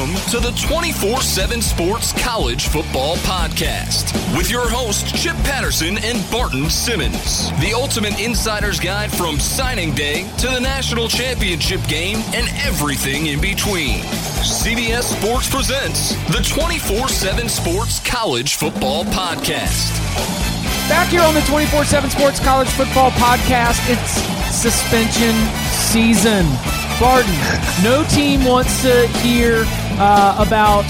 Welcome to the 24 7 Sports College Football Podcast with your hosts, Chip Patterson and Barton Simmons. The ultimate insider's guide from signing day to the national championship game and everything in between. CBS Sports presents the 24 7 Sports College Football Podcast. Back here on the 24 7 Sports College Football Podcast, it's suspension season. Barton, no team wants to hear uh, about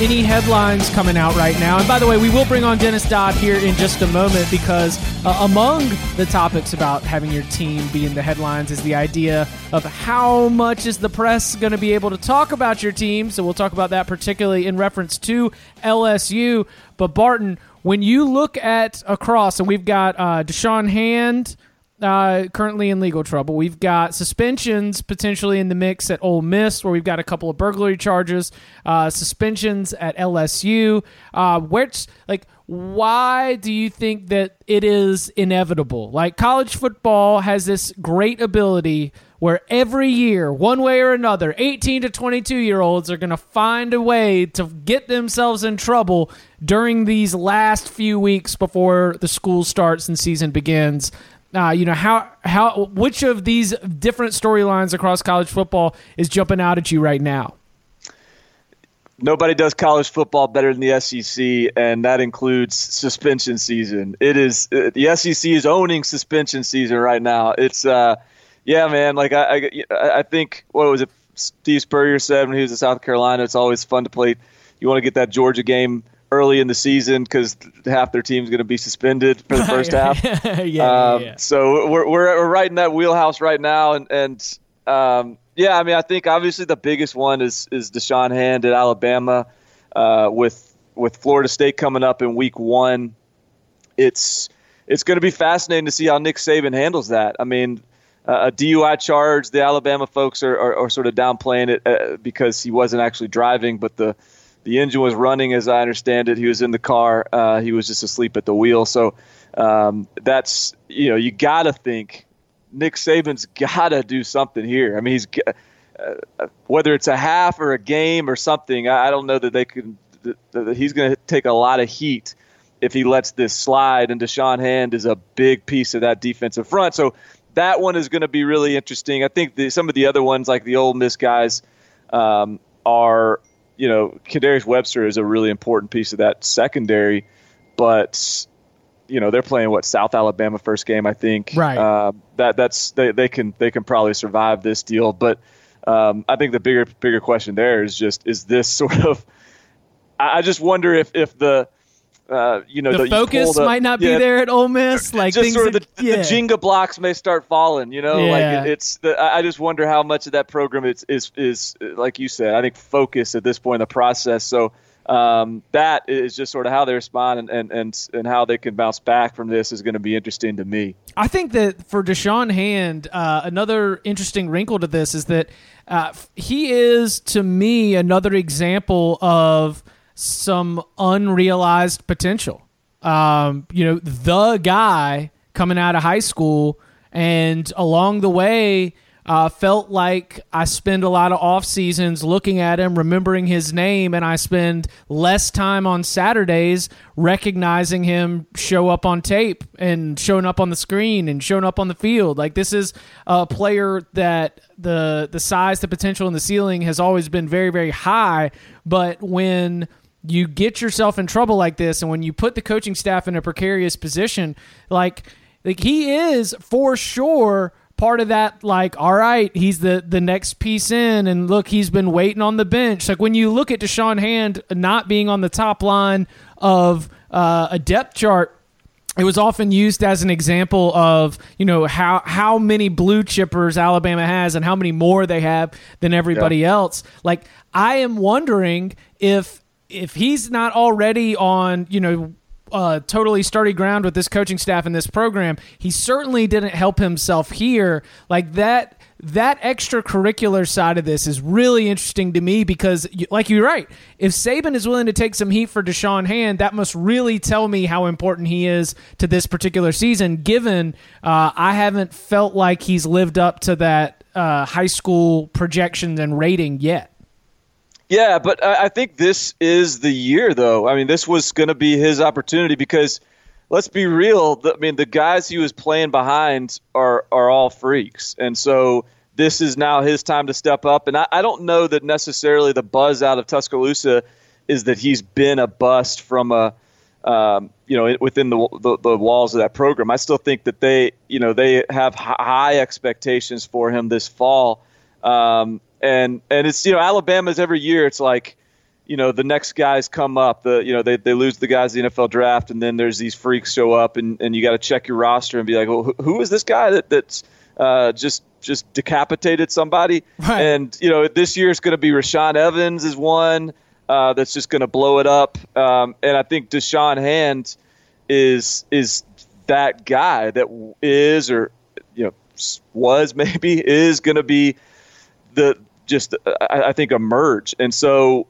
any headlines coming out right now. And by the way, we will bring on Dennis Dodd here in just a moment because uh, among the topics about having your team be in the headlines is the idea of how much is the press going to be able to talk about your team. So we'll talk about that particularly in reference to LSU. But Barton, when you look at across, and we've got uh, Da'Shawn Hand uh, currently in legal trouble. We've got suspensions potentially in the mix at Ole Miss, where we've got a couple of burglary charges, uh, suspensions at LSU. Uh, which, like, why do you think that it is inevitable? Like, college football has this great ability where every year, one way or another, 18 to 22 year olds are going to find a way to get themselves in trouble during these last few weeks before the school starts and season begins. Uh, you know how how which of these different storylines across college football is jumping out at you right now? Nobody does college football better than the SEC, and that includes suspension season. It is uh, the SEC is owning suspension season right now. It's uh, yeah, man. Like I, I, I think what was it? Steve Spurrier said when he was in South Carolina, it's always fun to play. You want to get that Georgia game early in the season because half their team's going to be suspended for the first half. yeah, yeah, um, yeah. So we're, we're we're right in that wheelhouse right now, and and um, yeah, I mean, I think obviously the biggest one is is Da'Shawn Hand at Alabama, uh, with with Florida State coming up in Week One. It's it's going to be fascinating to see how Nick Saban handles that. I mean. Uh, a DUI charge. The Alabama folks are, are, are sort of downplaying it uh, because he wasn't actually driving, but the the engine was running, as I understand it. He was in the car. Uh, he was just asleep at the wheel. So um, that's you know you got to think Nick Saban's got to do something here. I mean, he's uh, whether it's a half or a game or something. I, I don't know that they can. That, that he's going to take a lot of heat if he lets this slide. And Da'Shawn Hand is a big piece of that defensive front. So that one is going to be really interesting. I think the, some of the other ones, like the Ole Miss guys, um, are you know, Kendarius Webster is a really important piece of that secondary, but you know they're playing what South Alabama first game, I think. Right. Uh, that that's they, they can they can probably survive this deal, but um, I think the bigger bigger question there is just is this sort of. I just wonder if if the uh, you know, the, focus might not yeah, be there at Ole Miss. Like just things sort of the, yeah. the Jenga blocks may start falling. You know, Yeah. like it, it's. The, I I just wonder how much of that program is is is like you said. I think focus at this point in the process. So um, that is just sort of how they respond and, and and and how they can bounce back from this is going to be interesting to me. I think that for Da'Shawn Hand, uh, another interesting wrinkle to this is that uh, he is, to me, another example of some unrealized potential. Um, you know, the guy coming out of high school, and along the way, uh, felt like I spend a lot of off seasons looking at him, remembering his name, and I spend less time on Saturdays recognizing him show up on tape and showing up on the screen and showing up on the field. Like this is a player that the the size, the potential, and the ceiling has always been very, very high. But when you get yourself in trouble like this, and when you put the coaching staff in a precarious position, like like he is for sure part of that like all right he's the the next piece in and look he's been waiting on the bench like when you look at Da'Shawn Hand not being on the top line of uh, a depth chart it was often used as an example of you know how how many blue chippers Alabama has and how many more they have than everybody else. Like I am wondering if if he's not already on you know uh, totally sturdy ground with this coaching staff and this program, he certainly didn't help himself here. Like that that extracurricular side of this is really interesting to me because, like you're right, if Saban is willing to take some heat for Da'Shawn Hand, that must really tell me how important he is to this particular season. Given uh, I haven't felt like he's lived up to that uh, high school projections and rating yet. Yeah, but I think this is the year, though. I mean, this was going to be his opportunity because let's be real. I mean, the guys he was playing behind are are all freaks, and so this is now his time to step up. And I, I don't know that necessarily the buzz out of Tuscaloosa is that he's been a bust from a um, you know within the, the, the walls of that program. I still think that they you know they have high expectations for him this fall. Um, and and it's you know Alabama's every year. It's like you know the next guys come up. The you know they, they lose the guys in the NFL draft, and then there's these freaks show up, and, and you got to check your roster and be like, well, who is this guy that that's uh, just just decapitated somebody? Right. And you know this year is going to be Rashaan Evans is one uh, that's just going to blow it up, um, and I think Da'Shawn Hand is is that guy that is or you know was maybe is going to be the just I, I think emerge. And so,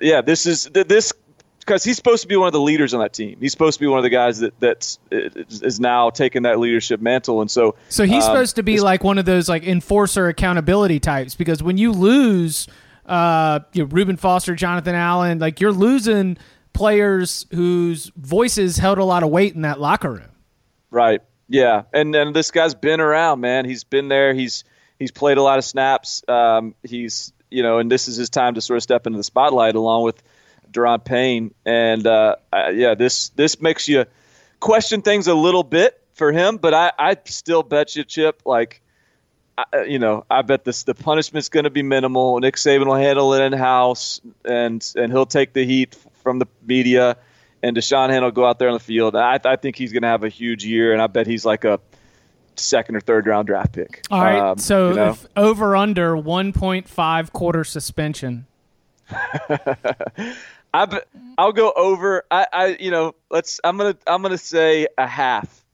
yeah, this is this because he's supposed to be one of the leaders on that team. He's supposed to be one of the guys that that is now taking that leadership mantle. And so, so he's um, supposed to be like one of those like enforcer accountability types. Because when you lose, uh, you know, Reuben Foster, Jonathan Allen, like you're losing players whose voices held a lot of weight in that locker room. Right. Yeah. And and this guy's been around, man. He's been there. He's he's played a lot of snaps. Um, he's you know, and this is his time to sort of step into the spotlight along with Da'Ron Payne. And uh, I, yeah, this this makes you question things a little bit for him. But I, I still bet you, Chip, like. I, you know, I bet this the punishment's going to be minimal. Nick Saban will handle it in house, and and he'll take the heat from the media, and Da'Shawn Hand will go out there on the field. I, I think he's going to have a huge year, and I bet he's like a second or third round draft pick. All right. Um, so you know? over under 1.5 quarter suspension. I I'll go over. I, I you know let's I'm gonna I'm gonna say a half.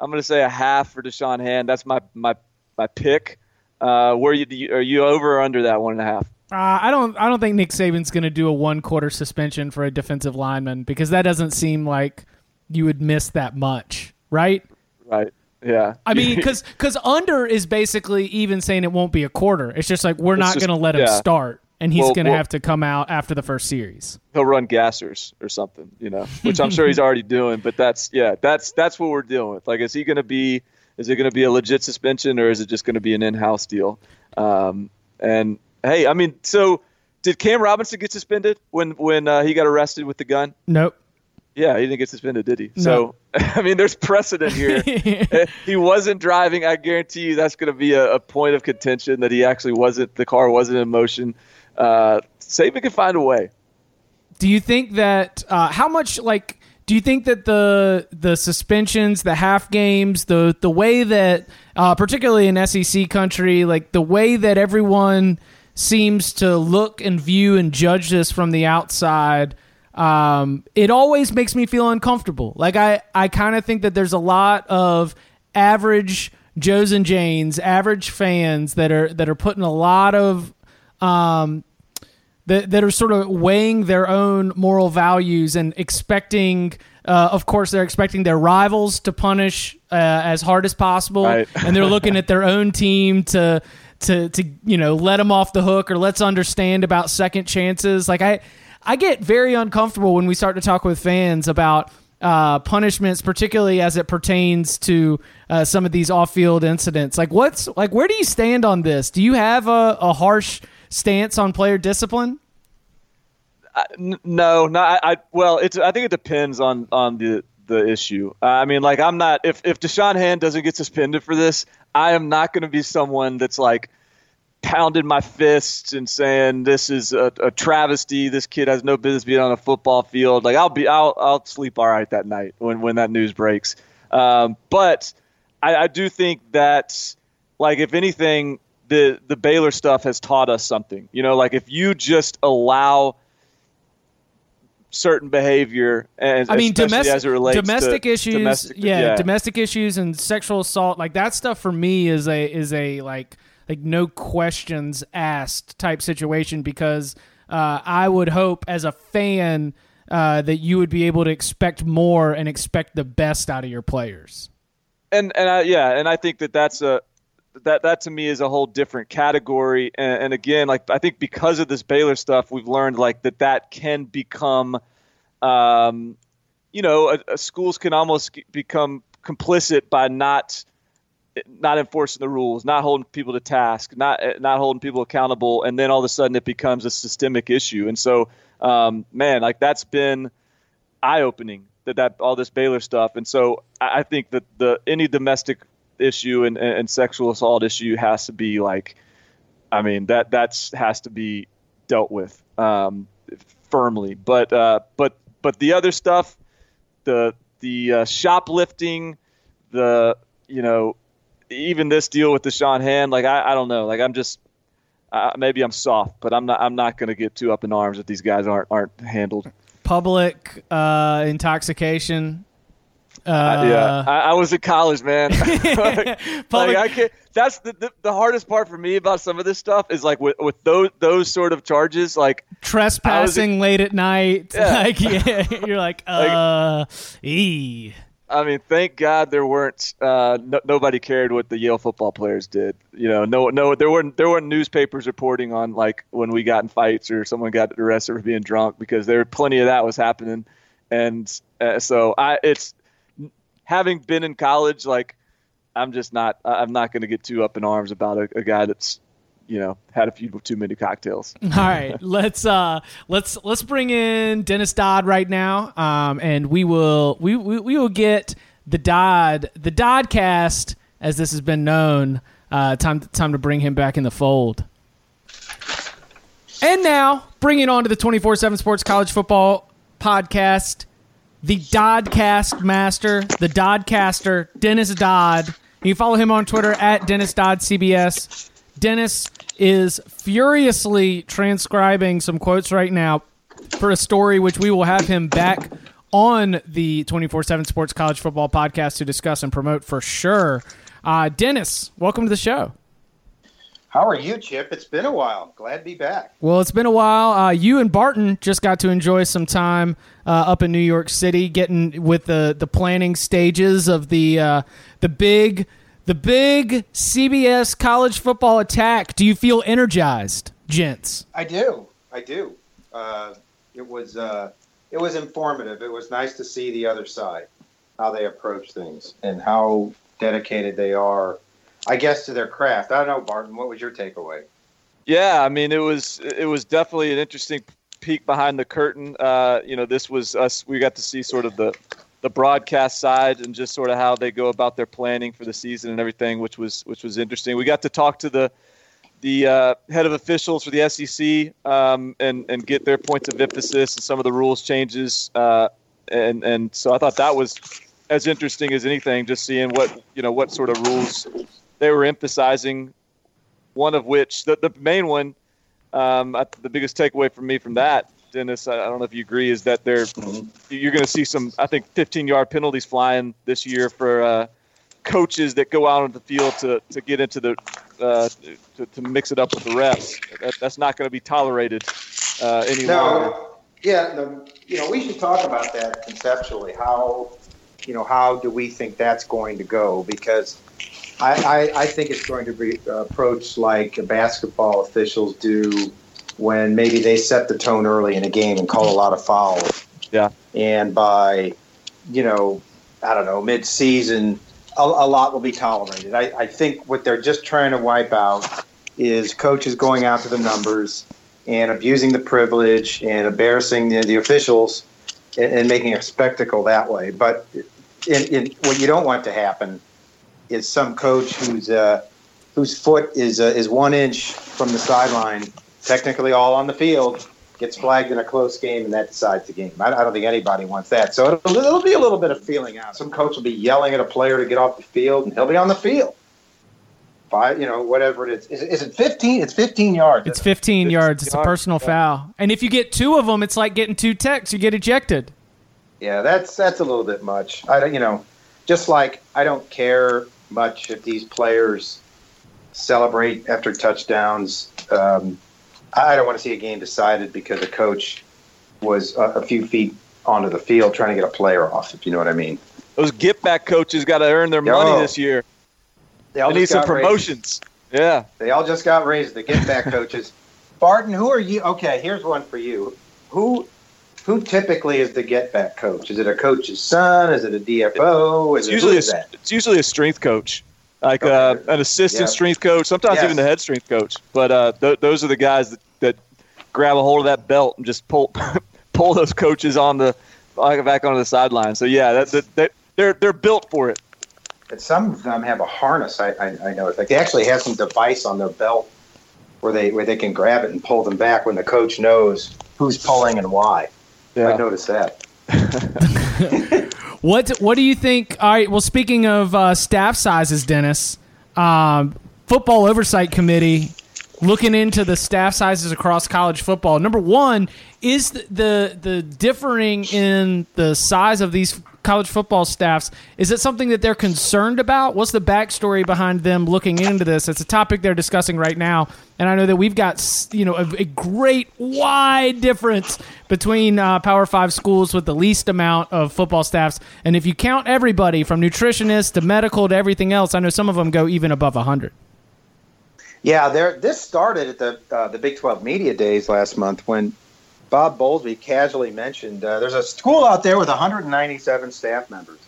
I'm gonna say a half for Da'Shawn Hand. That's my my my pick. Uh, where you are you over or under that one and a half? Uh, I don't I don't think Nick Saban's gonna do a one quarter suspension for a defensive lineman because that doesn't seem like you would miss that much, right? Right. Yeah. I mean, because because under is basically even saying it won't be a quarter. It's just like we're it's not going to let him yeah. start, and he's well, going to well, have to come out after the first series. He'll run gassers or something, you know, which I'm sure he's already doing. But that's yeah, that's that's what we're dealing with. Like, is he going to be? Is it going to be a legit suspension, or is it just going to be an in-house deal? Um, and hey, I mean, so did Cam Robinson get suspended when when uh, he got arrested with the gun? Nope. Yeah, he didn't get suspended, did he? No. So, I mean, there's precedent here. he wasn't driving. I guarantee you that's going to be a, a, point of contention that he actually wasn't, the car wasn't in motion. Uh, Saban can find a way. Do you think that, uh, how much, like, do you think that the the suspensions, the half games, the the way that, uh, particularly in SEC country, like the way that everyone seems to look and view and judge this from the outside – um, it always makes me feel uncomfortable. Like I, I kind of think that there's a lot of average Joes and Janes, average fans that are that are putting a lot of um, that that are sort of weighing their own moral values and expecting. Uh, of course, they're expecting their rivals to punish uh, as hard as possible, right. and they're looking at their own team to to to you know let them off the hook or let's understand about second chances. Like I I get very uncomfortable when we start to talk with fans about uh, punishments, particularly as it pertains to uh, some of these off-field incidents. Like, what's like, where do you stand on this? Do you have a, a harsh stance on player discipline? No, no. I, I, well, it's. I think it depends on on the the issue. I mean, like, I'm not. If if Da'Shawn Hand doesn't get suspended for this, I am not going to be someone that's like pounding my fists and saying this is a, a, travesty. This kid has no business being on a football field. Like I'll be, I'll, I'll sleep all right that night when when that news breaks. Um, but I, I do think that, like, if anything, the the Baylor stuff has taught us something. You know, like if you just allow certain behavior and I mean domestic as it relates domestic to issues domestic, yeah, yeah, domestic issues and sexual assault like that stuff for me is a is a like like no questions asked type situation because uh, I would hope as a fan uh, that you would be able to expect more and expect the best out of your players. And and I, yeah, and I think that that's a that that to me is a whole different category. And, and, again, like I think because of this Baylor stuff, we've learned like that that can become, um, you know, a, a schools can almost become complicit by not not enforcing the rules, not holding people to task, not not holding people accountable, and then all of a sudden it becomes a systemic issue. And so, um, man, like that's been eye opening that that all this Baylor stuff. And so I, I think that the any domestic issue and, and sexual assault issue has to be like, I mean that that's has to be dealt with um, firmly. But uh, but but the other stuff, the the uh, shoplifting, the you know even this deal with the Da'Shawn Hand, like I, I don't know, like I'm just uh, maybe I'm soft, but I'm not I'm not going to get too up in arms if these guys aren't aren't handled. Public uh, intoxication. Uh, yeah, I, I, was in college, man. like, Public, like. That's the, the, the hardest part for me about some of this stuff is like with with those those sort of charges, like trespassing in, late at night. Yeah. Like yeah, you're like, uh, like, e. I mean, thank God there weren't. Uh, no, nobody cared what the Yale football players did. You know, no, no, there weren't there weren't newspapers reporting on like when we got in fights or someone got arrested for being drunk because there were plenty of that was happening, and uh, so I it's having been in college, like I'm just not I'm not going to get too up in arms about a, a guy that's you know had a few too many cocktails. All right, let's uh let's let's bring in Dennis Dodd right now, um, and we will we, we we will get the Dodd the Doddcast as this has been known. Uh, time time to bring him back in the fold. And now, bringing on to the 24 7 Sports College Football Podcast, the Doddcast Master, the Doddcaster, Dennis Dodd. You follow him on Twitter at Dennis Dodd CBS. Dennis is furiously transcribing some quotes right now for a story which we will have him back on the 24 7 Sports College Football podcast to discuss and promote for sure. Uh, Dennis, welcome to the show. How are you, Chip? It's been a while. Glad to be back. Well, it's been a while. Uh, you and Barton just got to enjoy some time uh, up in New York City, getting with the the planning stages of the uh, the big the big CBS college football attack. Do you feel energized, gents? I do. I do. Uh, it was uh, it was informative. It was nice to see the other side, how they approach things, and how dedicated they are. I guess to their craft. I don't know, Barton. What was your takeaway? Yeah, I mean, it was it was definitely an interesting peek behind the curtain. Uh, you know, this was us. We got to see sort of the the broadcast side and just sort of how they go about their planning for the season and everything, which was which was interesting. We got to talk to the the uh, head of officials for the SEC um, and and get their points of emphasis and some of the rules changes. Uh, and and so I thought that was as interesting as anything, just seeing what you know what sort of rules they were emphasizing. One of which the the main one, um, the biggest takeaway for me from that Dennis, I don't know if you agree, is that they're you're going to see some, I think, 15 yard penalties flying this year for uh, coaches that go out on the field to, to get into the uh, to, to mix it up with the refs. That, that's not going to be tolerated uh, any no, longer. Yeah, the, you know, we should talk about that conceptually. How you know how do we think that's going to go? Because I, I, I think it's going to be approached like basketball officials do when maybe they set the tone early in a game and call a lot of fouls. Yeah. And by, you know, I don't know, mid-season, a, a lot will be tolerated. I, I think what they're just trying to wipe out is coaches going out to the numbers and abusing the privilege and embarrassing the, the officials and, and, making a spectacle that way. But in, in, what you don't want to happen is some coach whose uh, whose foot is uh, is one inch from the sideline technically all on the field, gets flagged in a close game, and that decides the game. I, I don't think anybody wants that. So it'll, it'll, be a little bit of feeling out. Some coach will be yelling at a player to get off the field, and he'll be on the field. Five, you know, whatever it is. Is, is it 15? It's 15 yards. It's 15 yards. It's a personal foul. And if you get two of them, it's like getting two techs. You get ejected. Yeah, that's that's a little bit much. I don't, you know, just like I don't care much if these players celebrate after touchdowns. Um, I don't want to see a game decided because a coach was a, a few feet onto the field trying to get a player off, if you know what I mean. Those get back coaches got to earn their money this year. They all I need some promotions. Yeah. They all just got raised. The get back coaches. Barton, who are you? Okay, here's one for you. Who who typically is the get back coach? Is it a coach's son? Is it a DFO? Is It's it, usually a, that? it's usually a strength coach, like uh, an assistant Yeah. strength coach. Sometimes Yes. even the head strength coach. But uh, th- those are the guys that, that grab a hold of that belt and just pull pull those coaches on the back onto the sideline. So yeah, that, that, that, they're they're built for it. And some of them have a harness. I, I, I know. Like they actually have some device on their belt where they where they can grab it and pull them back when the coach knows who's pulling and why. Yeah. I noticed that. What What do you think? All right. Well, speaking of uh, staff sizes, Dennis, um, football oversight committee looking into the staff sizes across college football. Number one is the the, the differing in the size of these college football staffs. Is it something that they're concerned about? What's the backstory behind them looking into this? It's a topic they're discussing right now, and I know that we've got you know a, a great wide difference between uh, Power Five schools with the least amount of football staffs, and if you count everybody from nutritionists to medical to everything else, I know some of them go even above hundred. Yeah, there. This started at the uh, the Big Twelve Media Days last month when Bob Bowlesby casually mentioned uh, there's a school out there with 197 staff members,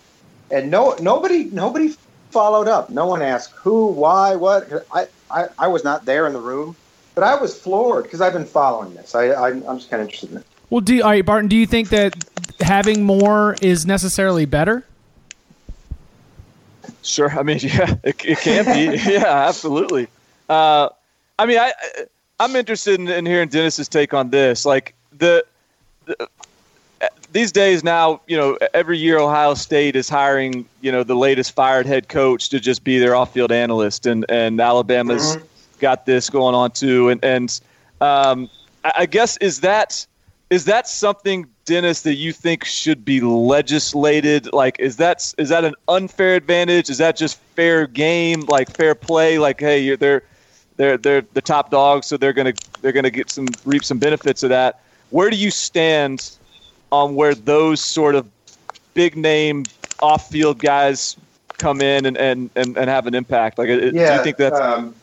and no nobody nobody followed up. No one asked who, why, what. I I, I was not there in the room, but I was floored because I've been following this. I, I I'm just kind of interested in it. Well, do all right, Barton? Do you think that having more is necessarily better? Sure. I mean, yeah, it, it can be. yeah, absolutely. Uh, I mean, I, I'm interested in, in hearing Dennis's take on this. Like the, the these days now, you know, every year Ohio State is hiring, you know, the latest fired head coach to just be their off-field analyst, and and Alabama's got this going on too. And and um, I guess is that is that something, Dennis, that you think should be legislated? Like, is that is that an unfair advantage? Is that just fair game, like fair play? Like, hey, you're they're they're they're the top dogs, so they're gonna they're gonna get some reap some benefits of that. Where do you stand on where those sort of big name off field guys come in and, and, and, and have an impact? Like, do you think that's Um,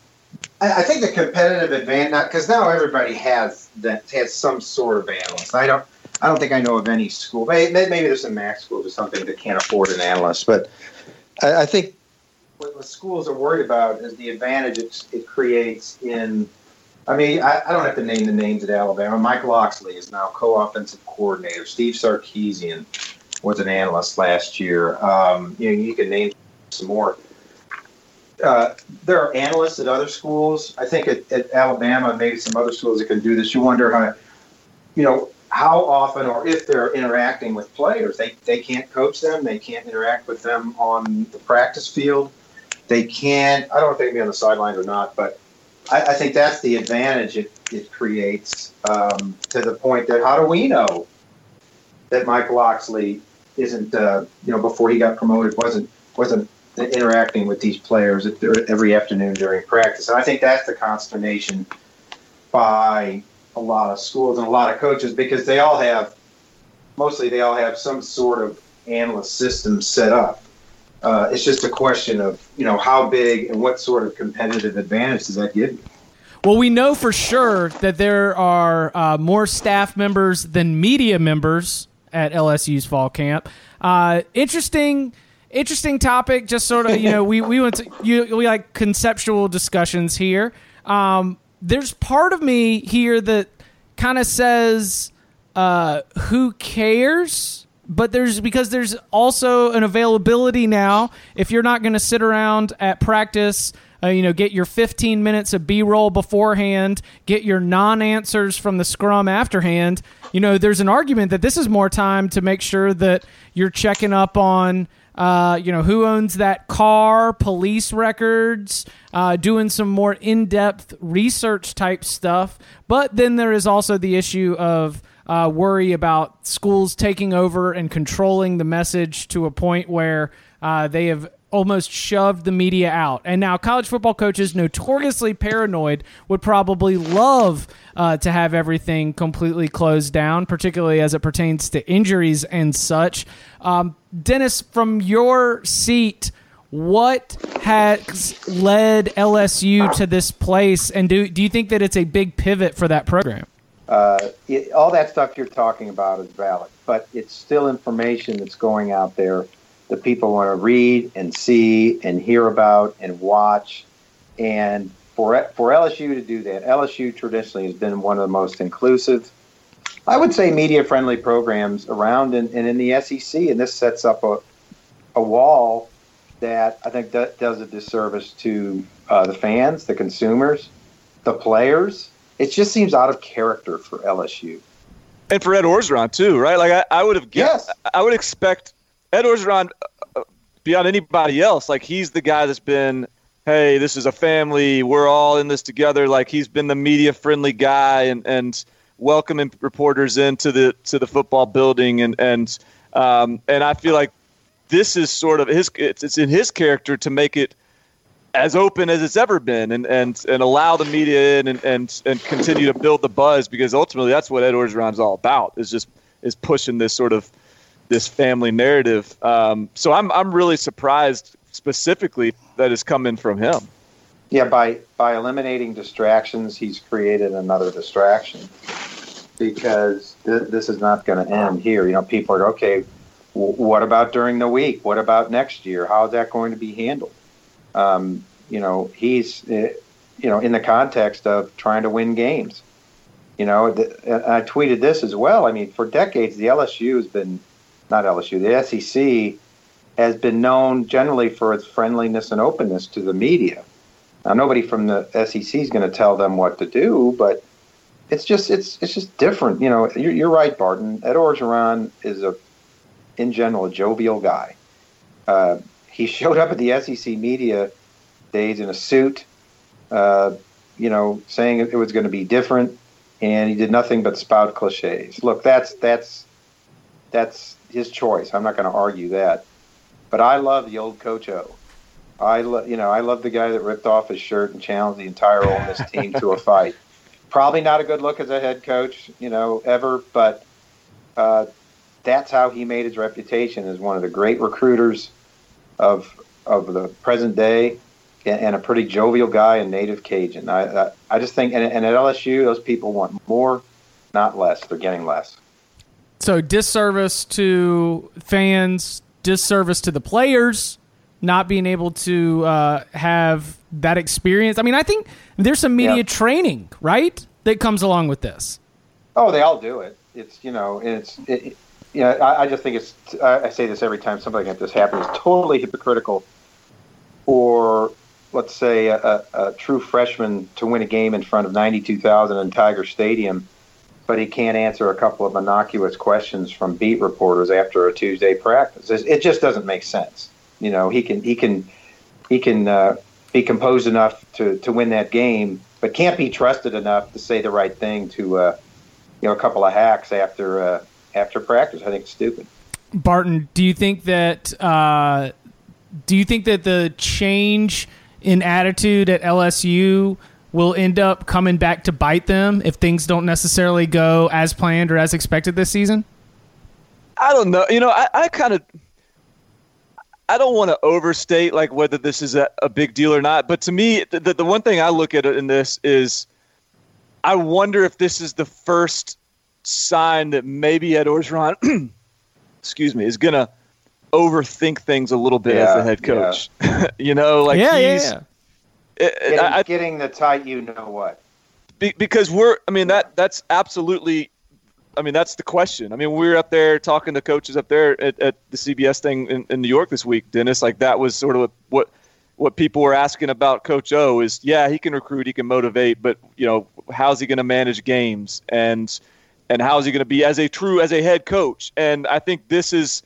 I, I think the competitive advantage because now everybody has that has some sort of analyst. I don't. I don't think I know of any school. Maybe, maybe there's some MAC schools or something that can't afford an analyst, but I, I think what, what schools are worried about is the advantage it, it creates in. I mean, I, I don't have to name the names at Alabama. Mike Locksley is now co-offensive coordinator. Steve Sarkisian was an analyst last year. Um, you know, you can name some more. Uh, there are analysts at other schools. I think at, at Alabama, maybe some other schools that can do this. You wonder how, you know, how often or if they're interacting with players. They they can't coach them. They can't interact with them on the practice field. They can't. I don't know if they can be on the sidelines or not, but I, I think that's the advantage it, it creates um, to the point that how do we know that Mike Locksley isn't, uh, you know, before he got promoted, wasn't wasn't interacting with these players every afternoon during practice. And I think that's the consternation by a lot of schools and a lot of coaches because they all have, mostly they all have some sort of analyst system set up. Uh, it's just a question of you know how big and what sort of competitive advantage does that give you. Well, we know for sure that there are uh, more staff members than media members at LSU's fall camp. Uh, interesting, interesting topic. Just sort of, you know, we, we went to you, we like conceptual discussions here. Um, there's part of me here that kind of says, uh, "Who cares?" But there's because there's also an availability now. If you're not going to sit around at practice uh, you know, get your 15 minutes of B-roll beforehand, get your non-answers from the scrum afterhand. You know, there's an argument that this is more time to make sure that you're checking up on, uh, you know, who owns that car, police records, uh, doing some more in-depth research type stuff. But then there is also the issue of uh, worry about schools taking over and controlling the message to a point where uh, they have almost shoved the media out. And now college football coaches, notoriously paranoid, would probably love uh, to have everything completely closed down, particularly as it pertains to injuries and such. Um, Dennis, from your seat, what has led LSU to this place, and do do you think that it's a big pivot for that program? Uh, it, all that stuff you're talking about is valid, but it's still information that's going out there that people want to read and see and hear about and watch. And for for LSU to do that, LSU traditionally has been one of the most inclusive, I would say, media friendly programs around and, and in the SEC. And this sets up a a wall that I think that does a disservice to uh, the fans, the consumers, the players. It just seems out of character for LSU. And for Ed Orgeron too, right? Like I, I would have guessed, yes. I would expect Ed Orgeron uh, beyond anybody else. Like he's the guy that's been, hey, this is a family. We're all in this together. Like he's been the media friendly guy and and welcoming reporters into the to the football building and and um, and I feel like this is sort of his it's, it's in his character to make it as open as it's ever been and, and, and allow the media in and, and, and continue to build the buzz because ultimately that's what Ed Orgeron's all about is just is pushing this sort of this family narrative. Um, so I'm I'm really surprised specifically that it's coming from him. Yeah, by by eliminating distractions, he's created another distraction because th- this is not going to end here. You know, people are okay what about during the week? What about next year? How is that going to be handled? Um, you know, he's, uh, you know, in the context of trying to win games. You know, the, I tweeted this as well. I mean, for decades, the LSU has been, not LSU, the SEC has been known generally for its friendliness and openness to the media. Now, nobody from the SEC is going to tell them what to do, but it's just it's it's just different. You know, you're, you're right, Barton. Ed Orgeron is a in general, a jovial guy. Uh, he showed up at the SEC media days in a suit, uh, you know, saying it was going to be different, and he did nothing but spout cliches. Look, that's that's that's his choice. I'm not going to argue that, but I love the old Coach O. I lo- you know I love the guy that ripped off his shirt and challenged the entire Ole Miss team to a fight. Probably not a good look as a head coach, you know, ever, but uh, that's how he made his reputation as one of the great recruiters of of the present day and, a pretty jovial guy and native Cajun. I, I, I just think, and, and at LSU, those people want more, not less. They're getting less. So disservice to fans, disservice to the players, not being able to uh, have that experience. I mean, I think there's some media yeah. training, right, that comes along with this. Oh, they all do it. It's you know, it's it, you know, I, I just think it's. I, I say this every time something like this happens. Totally hypocritical for, let's say, a, a, a true freshman to win a game in front of 92,000 in Tiger Stadium, but he can't answer a couple of innocuous questions from beat reporters after a Tuesday practice. It just doesn't make sense. You know, he can he can he can uh, be composed enough to, to win that game, but can't be trusted enough to say the right thing to uh, you know a couple of hacks after uh, after practice. I think it's stupid. Barton, do you think that uh, do you think that the change in attitude at LSU will end up coming back to bite them if things don't necessarily go as planned or as expected this season? I don't know. You know, I, I kind of I don't want to overstate like whether this is a, a, big deal or not, but to me, the, the one thing I look at in this is I wonder if this is the first sign that maybe Ed Orgeron, excuse me, is going to overthink things a little bit yeah, as the head coach. Yeah. you know, like yeah, he's yeah, it, getting, I, getting, the tight, you know what? Be, because we're, I mean, that that's absolutely. I mean, that's the question. I mean, we were up there talking to coaches up there at, at the CBS thing in, in New York this week, Dennis. Like that was sort of what what people were asking about Coach O is, yeah, he can recruit, he can motivate, but you know, how's he going to manage games and and how is he going to be as a true as a head coach? And I think this is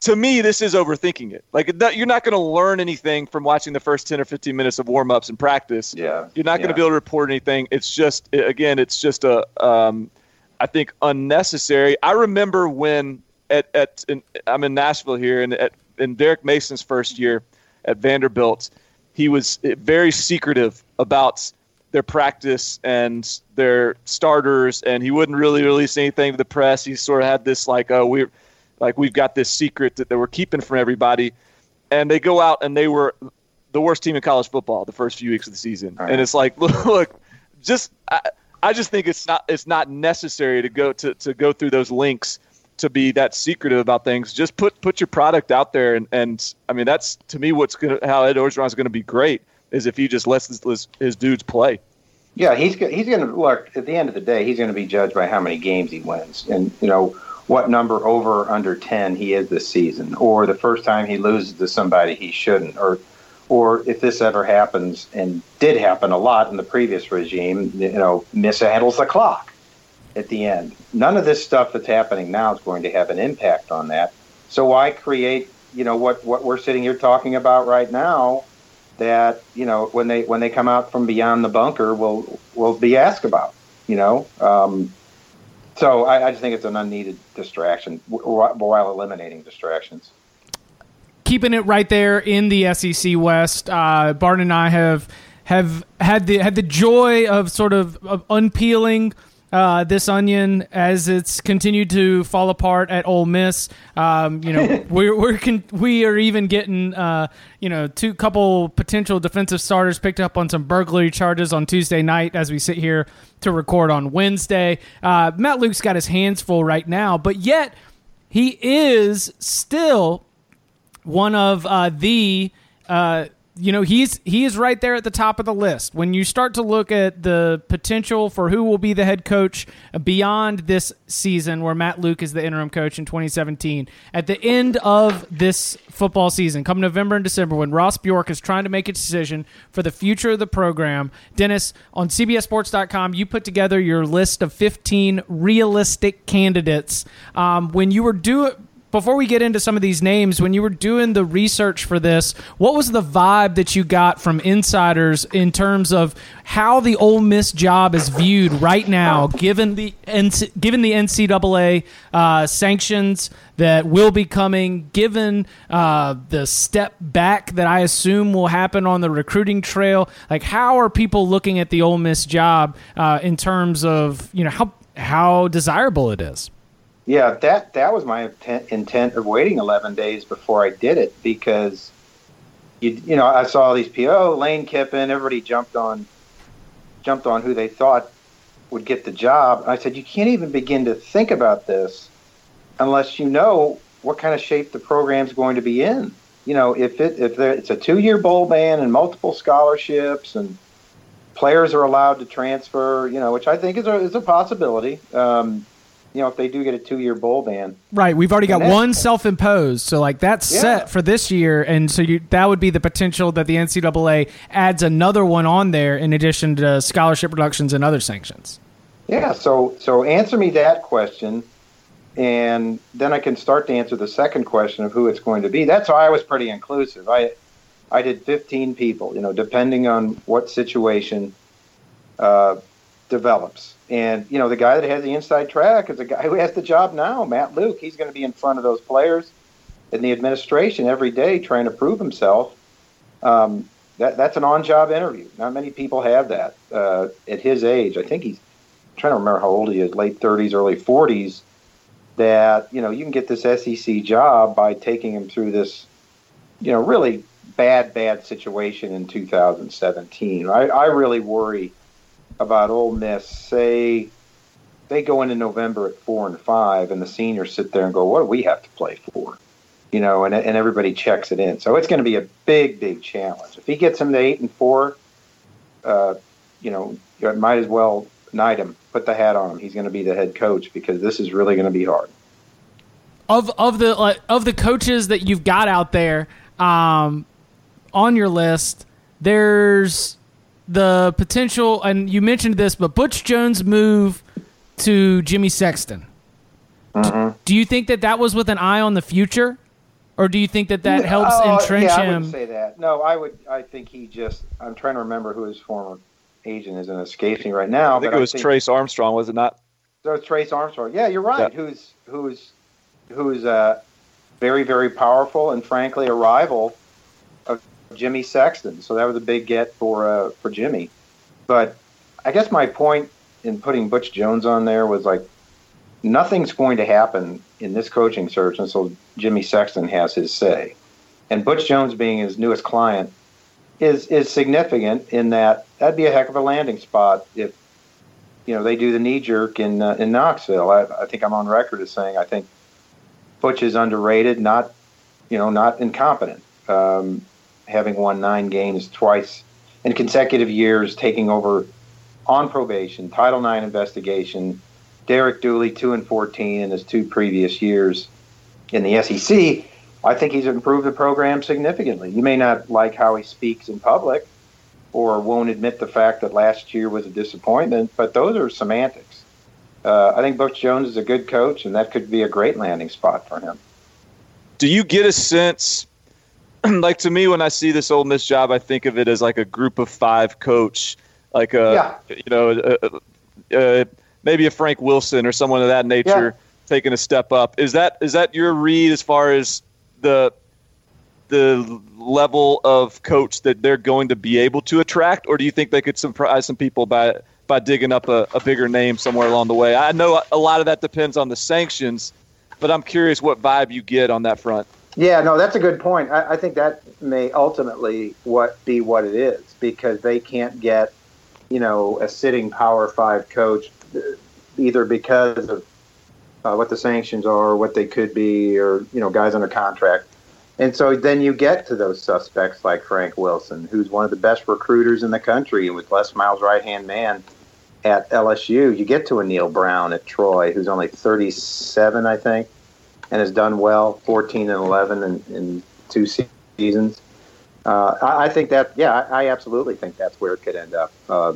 to me this is overthinking it. Like you're not going to learn anything from watching the first 10 or 15 minutes of warm-ups and practice. Yeah. You're not going to be able to report anything. It's just again, it's just a um, I think unnecessary. I remember when at at in, I'm in Nashville here and at in Derek Mason's first year at Vanderbilt, he was very secretive about their practice and their starters, and he wouldn't really release anything to the press. He sort of had this like, uh, oh, we're like we've got this secret that, that we're keeping from everybody. and they go out and they were the worst team in college football the first few weeks of the season. Right. And it's like, look, look just I, I, just think it's not it's not necessary to go to, to go through those links to be that secretive about things. Just put put your product out there, and, and I mean that's to me what's gonna how Ed Orgeron is going to be great is if he just lets his, his dudes play. Yeah, he's he's going to look at the end of the day. He's going to be judged by how many games he wins, and you know what number over or under ten he is this season, or the first time he loses to somebody he shouldn't, or or if this ever happens and did happen a lot in the previous regime, you know, mishandles the clock at the end. None of this stuff that's happening now is going to have an impact on that. So why create, you know, what what we're sitting here talking about right now? That you know, when they when they come out from beyond the bunker, will will be asked about. You know, um, so I, I just think it's an unneeded distraction while eliminating distractions keeping it right there in the SEC West. Uh, Barton and I have have had the had the joy of sort of, of unpeeling. Uh, this onion as it's continued to fall apart at Ole Miss. Um, you know, we're we're con- we are even getting uh, you know two couple potential defensive starters picked up on some burglary charges on Tuesday night as we sit here to record on Wednesday. Uh, Matt Luke's got his hands full right now, but yet he is still one of uh, the uh, you know he's he is right there at the top of the list. When you start to look at the potential for who will be the head coach beyond this season where Matt Luke is the interim coach in 2017 at the end of this football season come November and December when Ross Bjork is trying to make a decision for the future of the program Dennis on cbssports.com you put together your list of 15 realistic candidates. Um, when you were doing before we get into some of these names, when you were doing the research for this, what was the vibe that you got from insiders in terms of how the Ole Miss job is viewed right now, given the given the NCAA uh, sanctions that will be coming, given uh, the step back that I assume will happen on the recruiting trail? Like, how are people looking at the Ole Miss job uh, in terms of you know how how desirable it is? Yeah, that that was my intent, of waiting 11 days before I did it because you you know I saw these oh, Lane Kiffin, everybody jumped on jumped on who they thought would get the job. And I said you can't even begin to think about this unless you know what kind of shape the program's going to be in. You know, if it if there, it's a two year bowl ban and multiple scholarships and players are allowed to transfer, you know, which I think is a is a possibility. Um, you know, if they do get a two year bowl ban. Right. We've already got one self imposed. So, like, that's yeah. set for this year. And so you, that would be the potential that the NCAA adds another one on there in addition to scholarship reductions and other sanctions. Yeah. So, so answer me that question. And then I can start to answer the second question of who it's going to be. That's why I was pretty inclusive. I, I did 15 people, you know, depending on what situation uh, develops and you know, the guy that has the inside track is a guy who has the job now, Matt Luke. He's going to be in front of those players in the administration every day, trying to prove himself. Um, that that's an on-job interview. Not many people have that uh, at his age. I think he's I'm trying to remember how old he is, late 30s, early 40s. That you know, you can get this SEC job by taking him through this, you know, really bad, bad situation in 2017. I, I really worry about Ole Miss, say they go into November at four and five, and the seniors sit there and go, "What do we have to play for?" You know, and and everybody checks it in. So it's going to be a big, big challenge. If he gets them to eight and four, uh, you know, you might as well knight him, put the hat on him. He's going to be the head coach because this is really going to be hard. Of of the of the coaches that you've got out there um, on your list, there's the potential, and you mentioned this, but Butch Jones' move to Jimmy Sexton. Mm-hmm. Do you think that that was with an eye on the future, or do you think that that helps oh, entrench yeah, him? I would say that. No, I would. I think he just. I'm trying to remember who his former agent is, and escaping right now. I think it was think, Trace Armstrong, was it not? So Trace Armstrong. Yeah, you're right. Yeah. Who's who's who's uh, very very powerful and frankly a rival Jimmy Sexton. So that was a big get for uh, for Jimmy. But I guess my point in putting Butch Jones on there was like nothing's going to happen in this coaching search until Jimmy Sexton has his say. and Butch Jones being his newest client is is significant in that that'd be a heck of a landing spot if you know they do the knee jerk in uh, in Knoxville. I, I think I'm on record as saying I think Butch is underrated, not you know not incompetent. Um, having won nine games twice in consecutive years, taking over on probation, Title IX investigation. Derek Dooley two and fourteen in his two previous years in the SEC. I think he's improved the program significantly. You may not like how he speaks in public or won't admit the fact that last year was a disappointment, but those are semantics. Uh, I think Butch Jones is a good coach, and that could be a great landing spot for him. Do you get a sense, like to me, when I see this Ole Miss job, I think of it as like a group of five coach, like a, yeah. you know, uh, uh, maybe a Frank Wilson or someone of that nature yeah. taking a step up. Is that is that your read as far as the the level of coach that they're going to be able to attract, or do you think they could surprise some people by by digging up a, a bigger name somewhere along the way? I know a lot of that depends on the sanctions, but I'm curious what vibe you get on that front. Yeah, no, that's a good point. I, I think that may ultimately what be what it is because they can't get, you know, a sitting Power Five coach either because of uh, what the sanctions are, what they could be, or you know, guys under contract. And so then you get to those suspects like Frank Wilson, who's one of the best recruiters in the country, and with Les Miles' right hand man at LSU. You get to a Neal Brown at Troy, who's only 37, I think, and has done well, 14 and 11 in, in two seasons. Uh, I, I, think that, yeah, I, I, absolutely think that's where it could end up. Uh,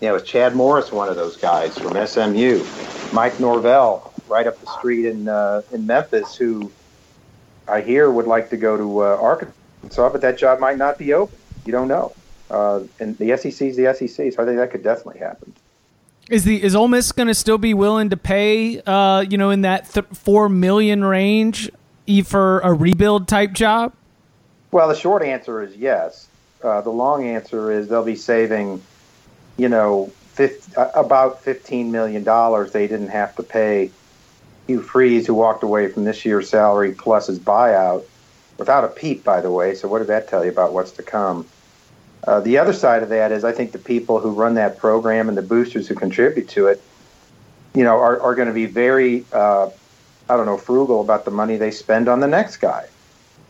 you know, is Chad Morris one of those guys from SMU? Mike Norvell, right up the street in uh, in Memphis, who I hear would like to go to uh, Arkansas, but that job might not be open. You don't know. Uh, and the SEC is the SEC, so I think that could definitely happen. Is the is Ole Miss going to still be willing to pay, uh, you know, in that th- four million range for a rebuild type job? Well, the short answer is yes. Uh, the long answer is they'll be saving, you know, 50, uh, about fifteen million dollars. They didn't have to pay Hugh Freeze, who walked away from this year's salary plus his buyout without a peep, by the way. So, what does that tell you about what's to come? Uh, the other side of that is I think the people who run that program and the boosters who contribute to it, you know, are, are going to be very, uh, I don't know, frugal about the money they spend on the next guy.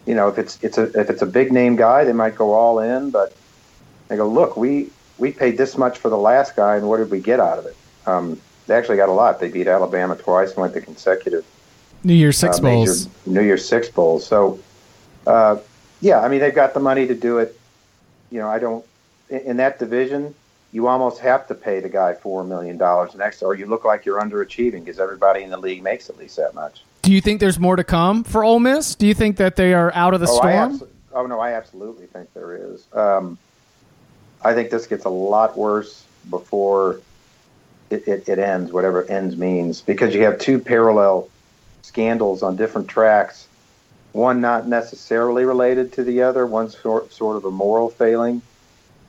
You know, if it's it's a if it's a big name guy, they might go all in, but they go, look, we we paid this much for the last guy, and what did we get out of it? Um, they actually got a lot. They beat Alabama twice and went to consecutive New Year's Six uh, bowls. New Year's Six bowls. So, uh, yeah, I mean they've got the money to do it. You know, I don't in that division. You almost have to pay the guy four million dollars next, or you look like you're underachieving because everybody in the league makes at least that much. Do you think there's more to come for Ole Miss? Do you think that they are out of the oh, storm? Abso- oh no, I absolutely think there is. Um, I think this gets a lot worse before it, it, it ends, whatever ends means, because you have two parallel scandals on different tracks. One not necessarily related to the other. One's sort, sort of a moral failing.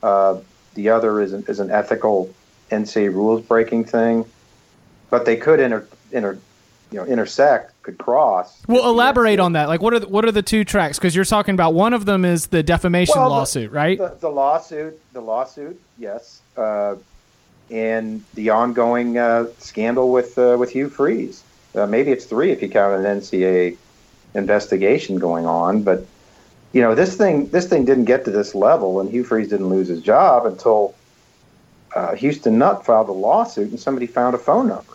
Uh, the other is an, is an ethical NCAA rules breaking thing. But they could inter, inter, you know, intersect, could cross. Well, elaborate on that. Like, what are the, what are the two tracks? Because you're talking about one of them is the defamation well, lawsuit, the, right? The, the, lawsuit, the lawsuit, yes. Uh, and the ongoing uh, scandal with uh, with Hugh Freeze. Uh, maybe it's three if you count an NCAA investigation going on. But you know, this thing this thing didn't get to this level, and Hugh Freeze didn't lose his job until uh, Houston Nutt filed a lawsuit, and somebody found a phone number.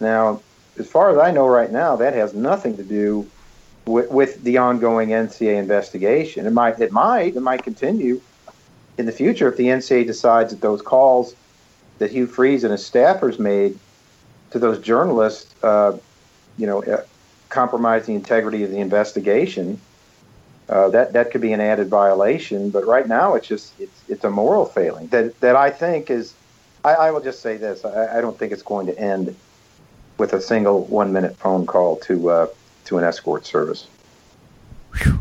Now, as far as I know right now, that has nothing to do with, with the ongoing NCA investigation. It might it might it might continue in the future if the NCA decides that those calls that Hugh Freeze and his staffers made to those journalists, uh, you know, uh, compromise the integrity of the investigation. Uh, that that could be an added violation, but right now it's just it's it's a moral failing that that I think is. I, I will just say this: I, I, don't think it's going to end with a single one-minute phone call to uh, to an escort service. Whew.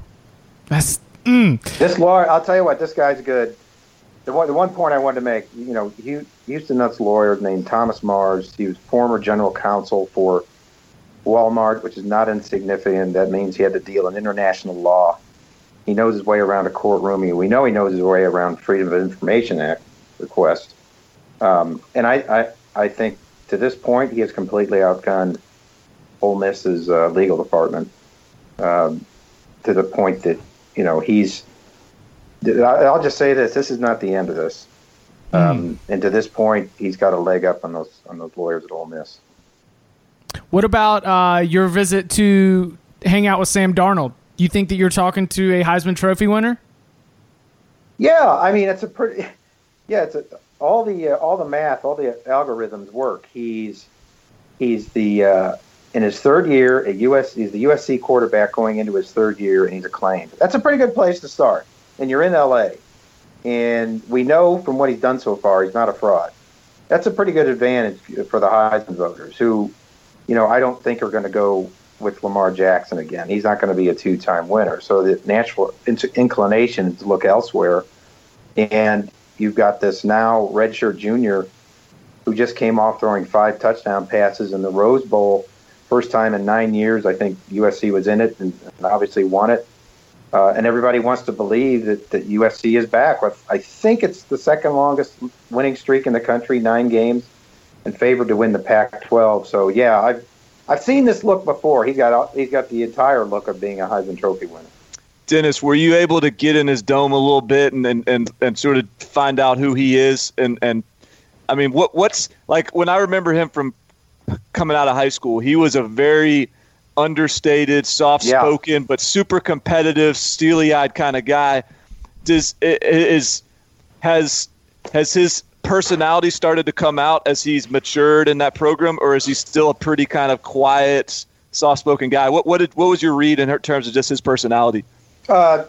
That's mm. this lawyer. I'll tell you what, this guy's good the one, the one point I wanted to make, you know, Houston Nutt's lawyer named Thomas Mars. He was former general counsel for Walmart, which is not insignificant. That means he had to deal in international law He knows his way around a courtroom. We know he knows his way around Freedom of Information Act request. Um, and I, I, I think to this point, he has completely outgunned Ole Miss's uh, legal department um, to the point that you know he's. I'll just say this: this is not the end of this. Um, mm. And to this point, he's got a leg up on those on those lawyers at Ole Miss. What about uh, your visit to hang out with Sam Darnold? You think that you're talking to a Heisman Trophy winner? Yeah, I mean it's a pretty. Yeah, it's a, all the uh, all the math, all the algorithms work. He's he's the uh, in his third year at US. He's the USC quarterback going into his third year, and he's acclaimed. That's a pretty good place to start. And you're in LA, and we know from what he's done so far, he's not a fraud. That's a pretty good advantage for the Heisman voters, who, you know, I don't think are going to go with Lamar Jackson again. He's not going to be a two-time winner. So the natural inclination is to look elsewhere. And you've got this now redshirt junior who just came off throwing five touchdown passes in the Rose Bowl First time in nine years, I think USC was in it and, and obviously won it. Uh, and everybody wants to believe that, that USC is back. I think it's the second longest winning streak in the country, nine games, and favored to win the Pac-12. So yeah, I've I've seen this look before. He's got he's got the entire look of being a Heisman Trophy winner. Dennis, were you able to get in his dome a little bit and, and, and, and sort of find out who he is? And, and I mean, what what's like when I remember him from coming out of high school. He was a very understated, soft-spoken, yeah. but super competitive, steely-eyed kind of guy. Does is has has his personality started to come out as he's matured in that program, or is he still a pretty kind of quiet, soft-spoken guy? What what did what was your read in terms of just his personality? Uh,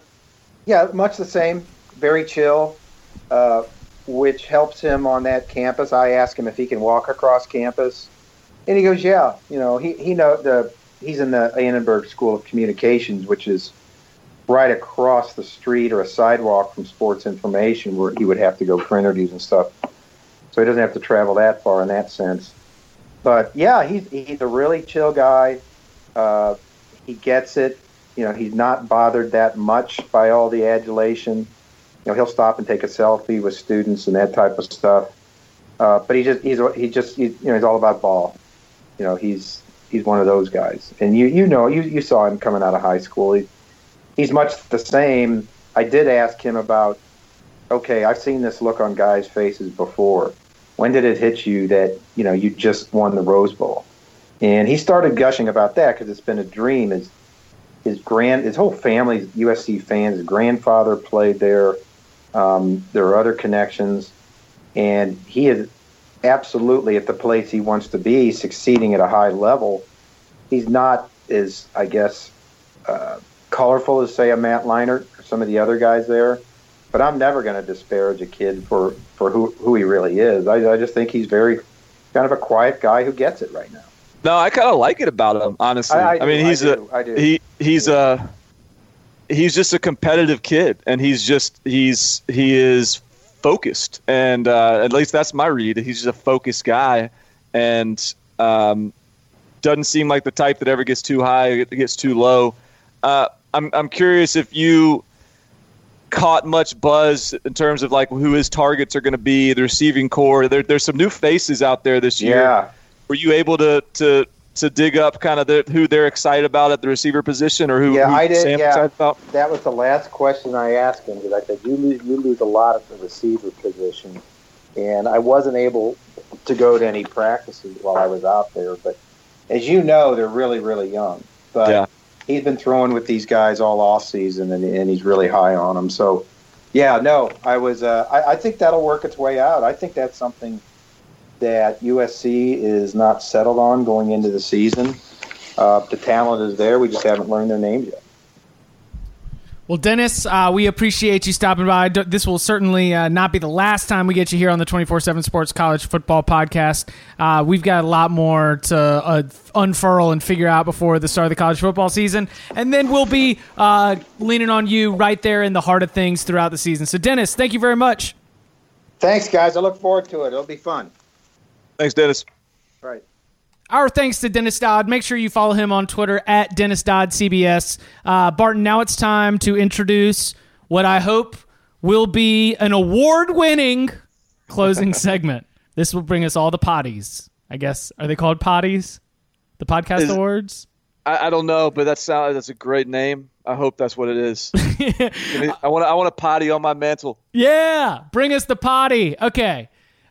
yeah, much the same. Very chill, uh, which helps him on that campus. I ask him if he can walk across campus and he goes, yeah, you know, he he know the he's in the Annenberg School of Communications, which is right across the street or a sidewalk from Sports Information, where he would have to go for interviews and stuff. So he doesn't have to travel that far in that sense. But yeah, he's he's a really chill guy. Uh, he gets it. You know, he's not bothered that much by all the adulation. You know, he'll stop and take a selfie with students and that type of stuff. Uh, but he just he's he just he, you know he's all about ball you know, he's he's one of those guys. And you you know you you saw him coming out of high school. He, he's much the same. I did ask him about. Okay, I've seen this look on guys' faces before. When did it hit you that you know you just won the Rose Bowl? And he started gushing about that because it's been a dream. His his grand his whole family's USC fans. His grandfather played there. Um, there are other connections, and he is absolutely at the place he wants to be, succeeding at a high level. He's not as, I guess, uh, colorful as, say, a Matt Leinart or some of the other guys there. But I'm never going to disparage a kid for, for who, who he really is. I, I just think he's very kind of a quiet guy who gets it right now. No, I kind of like it about him, honestly. I, I, I mean, he's a he he's a he's just a competitive kid, and he's just he's he is focused, and uh, at least that's my read. He's just a focused guy, and um, doesn't seem like the type that ever gets too high, gets too low. Uh, I'm I'm curious if you caught much buzz in terms of like who his targets are going to be, the receiving corps. There, there's some new faces out there this year. Yeah. Were you able to to to dig up kind of the, who they're excited about at the receiver position, or who, yeah, who I did, Sam's yeah. excited about? That was the last question I asked him because I said you lose, you lose a lot at the receiver position, and I wasn't able to go to any practices while I was out there. But as you know, they're really really young. But yeah. He's been throwing with these guys all off season, and, and he's really high on them. So. Yeah, no, I was. Uh, I, I think that'll work its way out. I think that's something that USC is not settled on going into the season. Uh, the talent is there. We just haven't learned their names yet. Well, Dennis, uh, we appreciate you stopping by. This will certainly uh, not be the last time we get you here on the 24 7 Sports College Football Podcast. Uh, we've got a lot more to uh, unfurl and figure out before the start of the college football season. And then we'll be uh, leaning on you right there in the heart of things throughout the season. So, Dennis, thank you very much. Thanks, guys. I look forward to it. It'll be fun. Thanks, Dennis. Right. Our thanks to Dennis Dodd. Make sure you follow him on Twitter at Dennis Dodd CBS. Uh, Barton, now it's time to introduce what I hope will be an award winning closing segment. This will bring us all the potties. I guess. Are they called potties? The podcast Is- awards? I, I don't know, but that sounds that's a great name. I hope that's what it is. I want I want a potty on my mantle. Yeah, bring us the potty. Okay.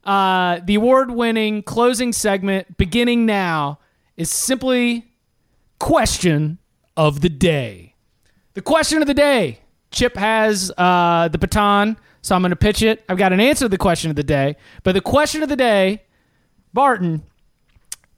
Uh, the award winning closing segment beginning now is simply question of the day. The question of the day. Chip has uh, the baton, so I'm going to pitch it. I've got an answer to the question of the day, but the question of the day, Barton,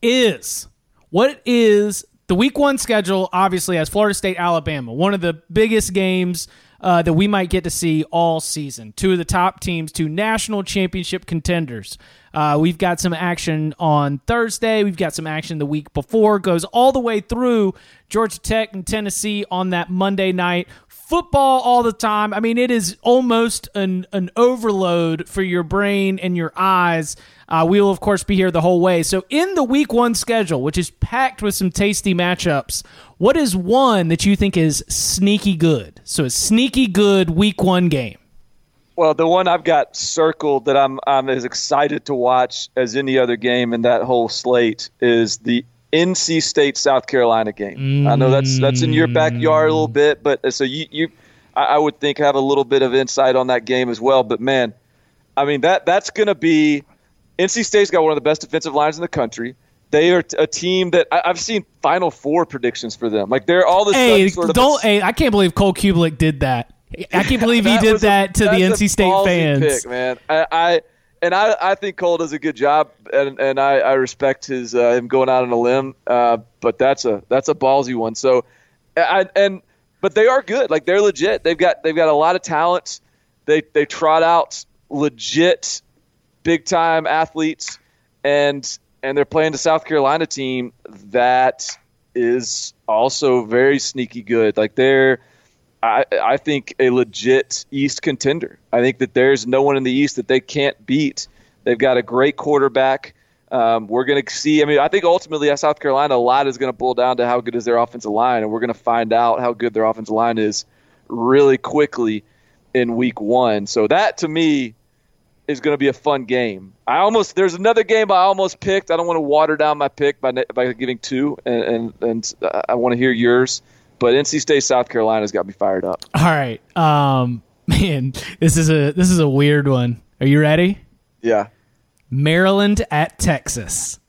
is what is the week one schedule obviously has Florida State, Alabama, one of the biggest games uh, that we might get to see all season. Two of the top teams, two national championship contenders. Uh, we've got some action on Thursday. We've got some action the week before. Goes all the way through Georgia Tech and Tennessee on that Monday night. Football all the time. I mean, it is almost an, an overload for your brain and your eyes. Uh, we will, of course, be here the whole way. So, in the week one schedule, which is packed with some tasty matchups, what is one that you think is sneaky good? So, a sneaky good week one game. Well, the one I've got circled that I'm I'm as excited to watch as any other game in that whole slate is the NC State South Carolina game. I know that's that's in your backyard a little bit, but uh, so you you I, I would think have a little bit of insight on that game as well. But man, I mean that that's going to be NC State's got one of the best defensive lines in the country. They are t- a team that I, I've seen Final Four predictions for them. Like they're all this Hey, sort of don't! Hey, I can't believe Cole Cubelic did that. I can't believe he did a- that to the NC State fans. Pick, man, I, I and I, I think Cole does a good job, and and I, I respect his uh, him going out on a limb. Uh, but that's a that's a ballsy one. So, I and but they are good. Like they're legit. They've got they've got a lot of talent. They they trot out legit, big time athletes, and and they're playing the South Carolina team that is also very sneaky good. Like they're I, I think a legit East contender. I think that there's no one in the East that they can't beat. They've got a great quarterback. Um, we're going to see. I mean, I think ultimately at South Carolina, a lot is going to boil down to how good is their offensive line, and we're going to find out how good their offensive line is really quickly in Week One. So that to me is going to be a fun game. I almost there's another game I almost picked. I don't want to water down my pick by by giving two, and and, and I want to hear yours. But NC State South Carolina's got me fired up. All right, um, man, this is a this is a weird one. Are you ready? Yeah. Maryland at Texas.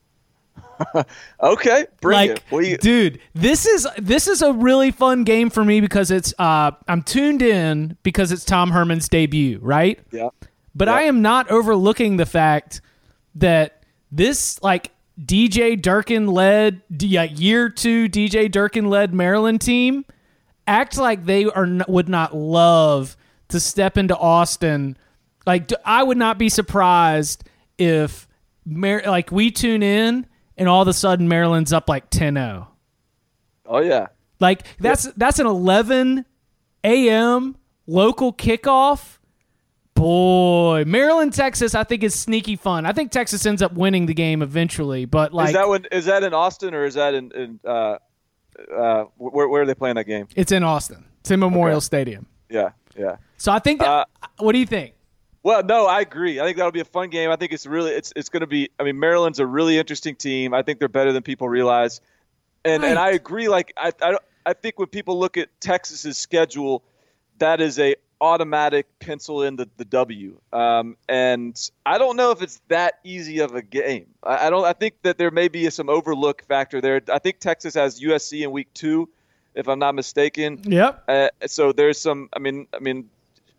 Okay, bring like, it. You, dude, this is this is a really fun game for me because it's uh, I'm tuned in because it's Tom Herman's debut, right? yeah. But Yeah. I am not overlooking the fact that this like DJ Durkin led yeah, year two DJ Durkin led Maryland team act like they are would not love to step into Austin. Like I would not be surprised if Mar- like we tune in and all of a sudden Maryland's up like 10-0. Oh yeah. Like that's that's an 11 a.m. local kickoff. Boy, Maryland, Texas, I think is sneaky fun. I think Texas ends up winning the game eventually, but like is that when is that in Austin or is that in, in uh, uh, where where are they playing that game? it's in Austin. It's in Memorial Okay. Stadium. Yeah, yeah. So I think that. Uh, what do you think? Well, no, I agree. I think that'll be a fun game. I think it's really it's it's going to be. I mean, Maryland's a really interesting team. I think they're better than people realize, and and I agree. Like I I, I think when people look at Texas's schedule, that is a automatic pencil in the, the W. Um, and I don't know if it's that easy of a game. I, I don't. I think that there may be some overlook factor there. I think Texas has USC in week two, if I'm not mistaken. Yep. Uh, so there's some. I mean, I mean,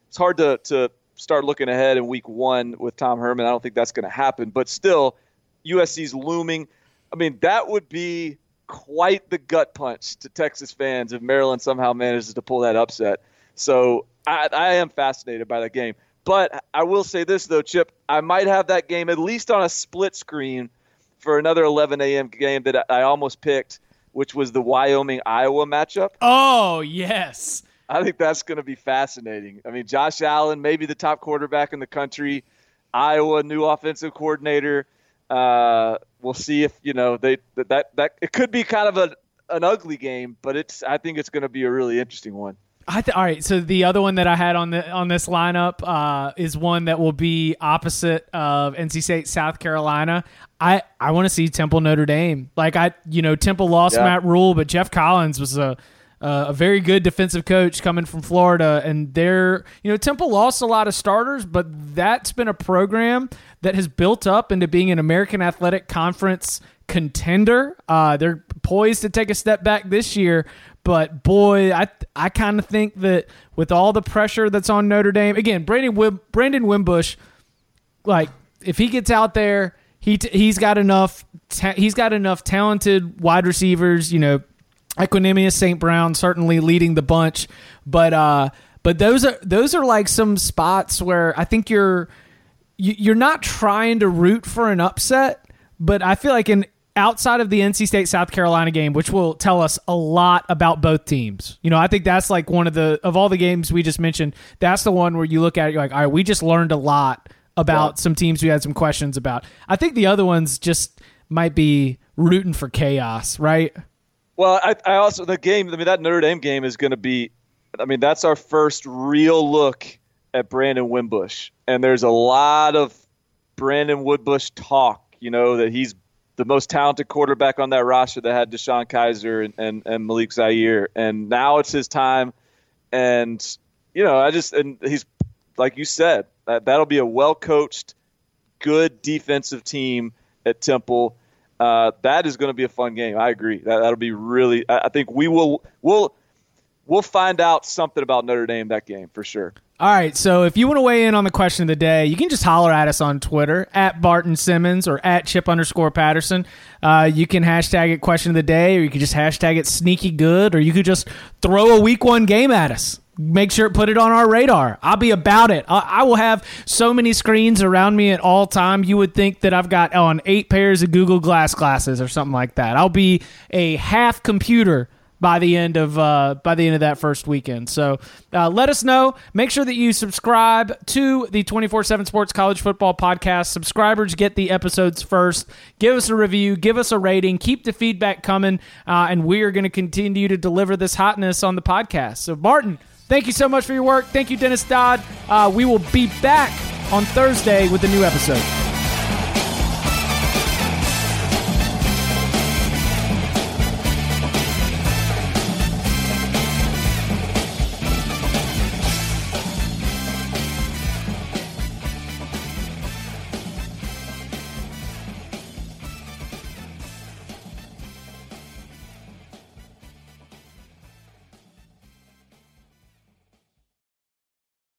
it's hard to to start looking ahead in week one with Tom Herman. I don't think that's going to happen. But still, USC's looming. I mean, that would be quite the gut punch to Texas fans if Maryland somehow manages to pull that upset. So I, I am fascinated by that game. But I will say this though, Chip, I might have that game at least on a split screen for another 11 a.m. game that I almost picked, which was the Wyoming Iowa matchup. Oh yes. I think that's going to be fascinating. I mean, Josh Allen, maybe the top quarterback in the country, Iowa, new offensive coordinator. Uh, we'll see if you know they that that, that it could be kind of a an ugly game, but it's I think it's going to be a really interesting one. I th- all right. So the other one that I had on the on this lineup uh, is one that will be opposite of NC State, South Carolina. I I want to see Temple Notre Dame. Like I, you know, Temple lost Yeah. Matt Rhule, but Geoff Collins was a uh, a very good defensive coach coming from Florida, and they're you know Temple lost a lot of starters, but that's been a program that has built up into being an American Athletic Conference contender. Uh, they're poised to take a step back this year, but boy, I I kind of think that with all the pressure that's on Notre Dame, again, Brandon Wim, Brandon Wimbush, like if he gets out there, he t- he's got enough ta- he's got enough talented wide receivers. You know, Equanimeous St. Brown certainly leading the bunch, but uh, but those are those are like some spots where I think you're you're not trying to root for an upset, but I feel like in outside of the NC State South Carolina game, which will tell us a lot about both teams. You know, I think that's like one of the of all the games we just mentioned, that's the one where you look at it, you're like, all right, we just learned a lot about some teams we had some questions about. I think the other ones just might be rooting for chaos, right? Well, I, I also the game. I mean, that Notre Dame game is going to be. I mean, that's our first real look at Brandon Wimbush, and there's a lot of Brandon Wimbush talk. You know that he's the most talented quarterback on that roster that had DeShone Kizer and, and, and Malik Zaire, and now it's his time. And you know, I just and he's like you said, that that'll be a well coached, good defensive team at Temple. Uh, that is going to be a fun game. I agree. That that'll be really. I, I think we will we'll we'll find out something about Notre Dame that game for sure. All right, so if you want to weigh in on the question of the day, you can just holler at us on Twitter at Barton Simmons or at Chip underscore Patterson. Uh, you can hashtag it question of the day, or you could just hashtag it sneaky good, or you could just throw a week one game at us. Make sure put it on our radar. I'll be about it. I, I will have so many screens around me at all time. You would think that I've got on eight pairs of Google Glass glasses or something like that. I'll be a half computer by the end of uh, by the end of that first weekend. So uh, let us know. Make sure that you subscribe to the twenty four seven Sports College Football Podcast. Subscribers get the episodes first. Give us a review. Give us a rating. Keep the feedback coming, uh, and we are going to continue to deliver this hotness on the podcast. So Martin, thank you so much for your work. Thank you, Dennis Dodd. Uh, we will be back on Thursday with a new episode.